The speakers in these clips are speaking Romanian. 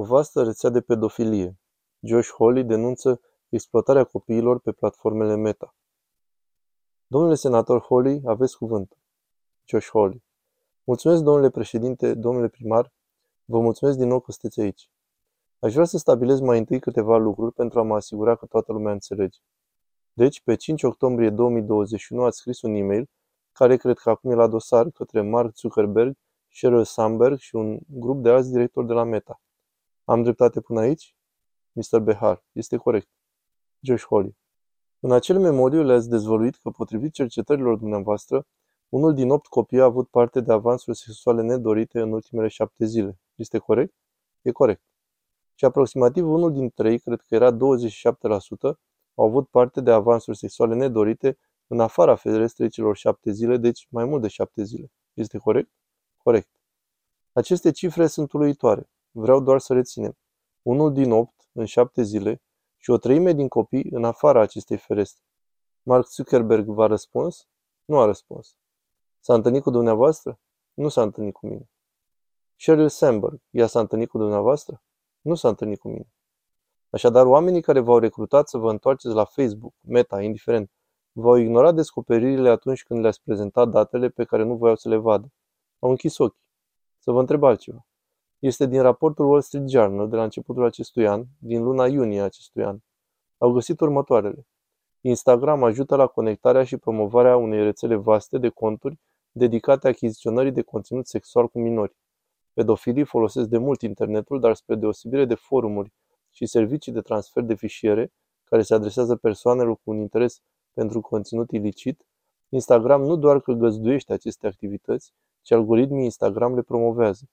O vastă rețea de pedofilie. Josh Hawley denunță exploatarea copiilor pe platformele Meta. Domnule senator Hawley, aveți cuvântul. Josh Hawley. Mulțumesc, domnule președinte, domnule primar. Vă mulțumesc din nou că sunteți aici. Aș vrea să stabilez mai întâi câteva lucruri pentru a mă asigura că toată lumea înțelege. Deci, pe 5 octombrie 2021 ați scris un e-mail, care cred că acum e la dosar, către Mark Zuckerberg, Sheryl Sandberg și un grup de alți directori de la Meta. Am dreptate până aici? Mr. Behar. Este corect. Josh Holly. În acel memoriu le-ați dezvăluit că, potrivit cercetărilor dumneavoastră, unul din opt copii a avut parte de avansuri sexuale nedorite în ultimele șapte zile. Este corect? E corect. Și aproximativ unul din trei, cred că era 27%, au avut parte de avansuri sexuale nedorite în afara ferestrei celor șapte zile, deci mai mult de șapte zile. Este corect? Corect. Aceste cifre sunt uluitoare. Vreau doar să reținem. Unul din opt, în șapte zile, și o treime din copii în afara acestei ferestre. Mark Zuckerberg v-a răspuns? Nu a răspuns. S-a întâlnit cu dumneavoastră? Nu s-a întâlnit cu mine. Sheryl Sandberg, ea s-a întâlnit cu dumneavoastră? Nu s-a întâlnit cu mine. Așadar, oamenii care v-au recrutat să vă întoarceți la Facebook, Meta, indiferent, v-au ignorat descoperirile atunci când le-ați prezentat datele pe care nu voiau să le vadă. Au închis ochii. Să vă întreb altceva. Este din raportul Wall Street Journal de la începutul acestui an, din luna iunie acestui an. Au găsit următoarele. Instagram ajută la conectarea și promovarea unei rețele vaste de conturi dedicate achiziționării de conținut sexual cu minori. Pedofilii folosesc de mult internetul, dar spre deosebire de forumuri și servicii de transfer de fișiere, care se adresează persoanelor cu un interes pentru conținut ilicit, Instagram nu doar că găzduiește aceste activități, ci algoritmii Instagram le promovează.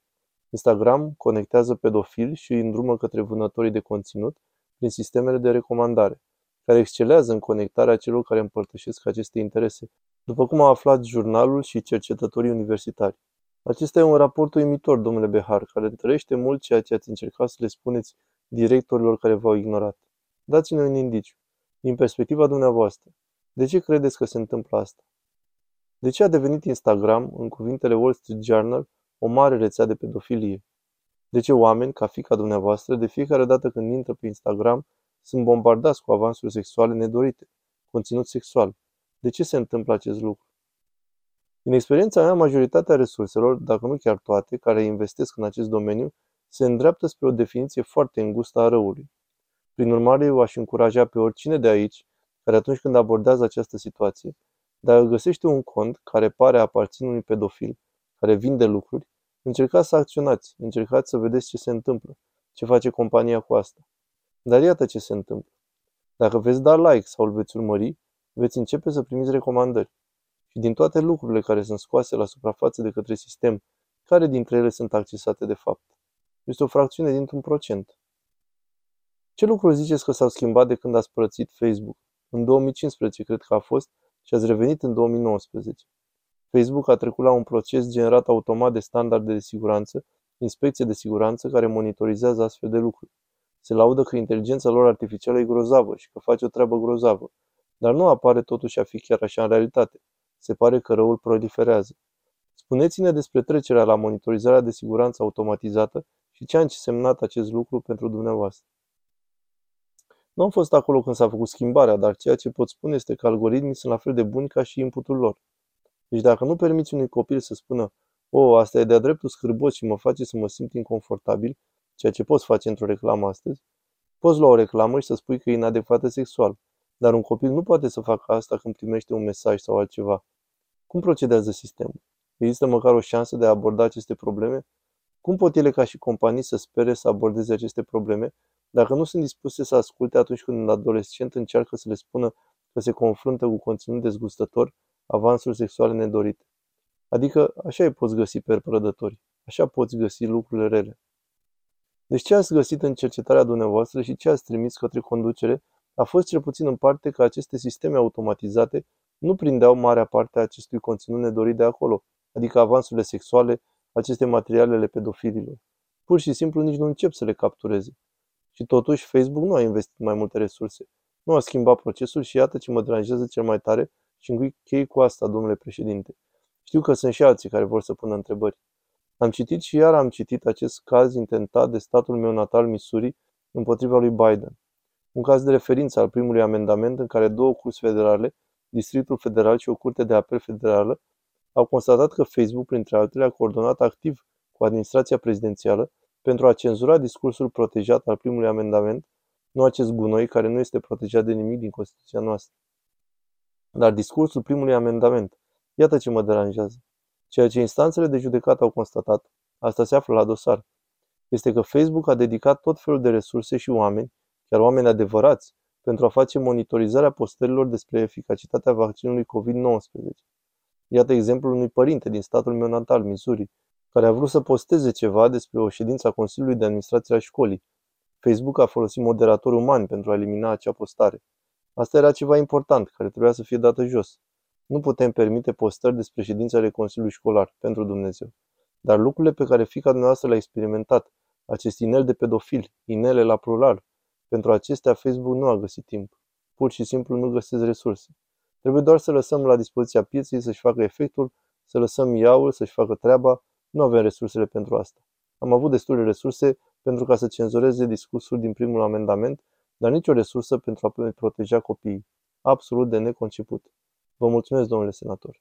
Instagram conectează pedofili și îi îndrumă către vânătorii de conținut prin sistemele de recomandare, care excelează în conectarea celor care împărtășesc aceste interese, după cum a aflat jurnalul și cercetătorii universitari. Acesta e un raport uimitor, domnule Behar, care întărește mult ceea ce ați încercat să le spuneți directorilor care v-au ignorat. Dați-ne un indiciu. Din perspectiva dumneavoastră, de ce credeți că se întâmplă asta? De ce a devenit Instagram, în cuvintele Wall Street Journal, o mare rețea de pedofilie? De ce oameni, ca fica dumneavoastră, de fiecare dată când intră pe Instagram, sunt bombardați cu avansuri sexuale nedorite, conținut sexual? De ce se întâmplă acest lucru? Din experiența mea, majoritatea resurselor, dacă nu chiar toate, care investesc în acest domeniu, se îndreaptă spre o definiție foarte îngustă a răului. Prin urmare, eu aș încuraja pe oricine de aici, care atunci când abordează această situație, dacă găsește un cont care pare a aparține unui pedofil, care vinde lucruri, încercați să acționați, încercați să vedeți ce se întâmplă, ce face compania cu asta. Dar iată ce se întâmplă. Dacă veți da like sau îl veți urmări, veți începe să primiți recomandări. Și din toate lucrurile care sunt scoase la suprafață de către sistem, care dintre ele sunt accesate de fapt? Este o fracțiune dintr-un procent. Ce lucruri ziceți că s-au schimbat de când ați părăsit Facebook? În 2015 cred că a fost și ați revenit în 2019. Facebook a trecut la un proces generat automat de standarde de siguranță, inspecție de siguranță care monitorizează astfel de lucruri. Se laudă că inteligența lor artificială e grozavă și că face o treabă grozavă, dar nu apare totuși a fi chiar așa în realitate. Se pare că răul proliferează. Spuneți-ne despre trecerea la monitorizarea de siguranță automatizată și ce a însemnat acest lucru pentru dumneavoastră. Nu am fost acolo când s-a făcut schimbarea, dar ceea ce pot spune este că algoritmii sunt la fel de buni ca și inputul lor. Deci dacă nu permiți unui copil să spună, o, oh, asta e de-a dreptul scârbos și mă face să mă simt inconfortabil, ceea ce poți face într-o reclamă astăzi, poți lua o reclamă și să spui că e inadecvată sexual. Dar un copil nu poate să facă asta când primește un mesaj sau altceva. Cum procedează sistemul? Există măcar o șansă de a aborda aceste probleme? Cum pot ele ca și companii să spere să abordeze aceste probleme dacă nu sunt dispuse să asculte atunci când un adolescent încearcă să le spună că se confruntă cu conținut dezgustător, avansuri sexuale nedorite? Adică așa îi poți găsi pe prădători, așa poți găsi lucrurile rele. Deci ce ați găsit în cercetarea dumneavoastră și ce ați trimis către conducere a fost cel puțin în parte că aceste sisteme automatizate nu prindeau marea parte a acestui conținut nedorit de acolo, adică avansurile sexuale, aceste materialele pedofililor. Pur și simplu nici nu încep să le captureze. Și totuși Facebook nu a investit mai multe resurse. Nu a schimbat procesul și iată ce mă deranjează cel mai tare și închei cu asta, domnule președinte. Știu că sunt și alții care vor să pună întrebări. Am citit și iar am citit acest caz intentat de statul meu natal, Missouri, împotriva lui Biden. Un caz de referință al primului amendament în care două curți federale, Districtul Federal și o curte de apel federală, au constatat că Facebook, printre altele, a coordonat activ cu administrația prezidențială pentru a cenzura discursul protejat al primului amendament, nu acest gunoi care nu este protejat de nimic din Constituția noastră. Dar discursul primului amendament, iată ce mă deranjează. Ceea ce instanțele de judecată au constatat, asta se află la dosar, este că Facebook a dedicat tot felul de resurse și oameni, chiar oameni adevărați, pentru a face monitorizarea postărilor despre eficacitatea vaccinului COVID-19. Iată exemplul unui părinte din statul meu natal, Missouri, care a vrut să posteze ceva despre o ședință a Consiliului de Administrație a școlii. Facebook a folosit moderatori umani pentru a elimina acea postare. Asta era ceva important, care trebuia să fie dată jos. Nu putem permite postări despre ședințele Consiliului Școlar, pentru Dumnezeu. Dar lucrurile pe care fica dumneavoastră le-a experimentat, acest inel de pedofil, inele la plural, pentru acestea Facebook nu a găsit timp. Pur și simplu nu găsesc resurse. Trebuie doar să lăsăm la dispoziția pieței să-și facă efectul, să lăsăm iaul să-și facă treaba, nu avem resursele pentru asta. Am avut destule resurse pentru ca să cenzureze discursul din primul amendament, dar nicio resursă pentru a proteja copiii. Absolut de neconceput. Vă mulțumesc, domnule senator.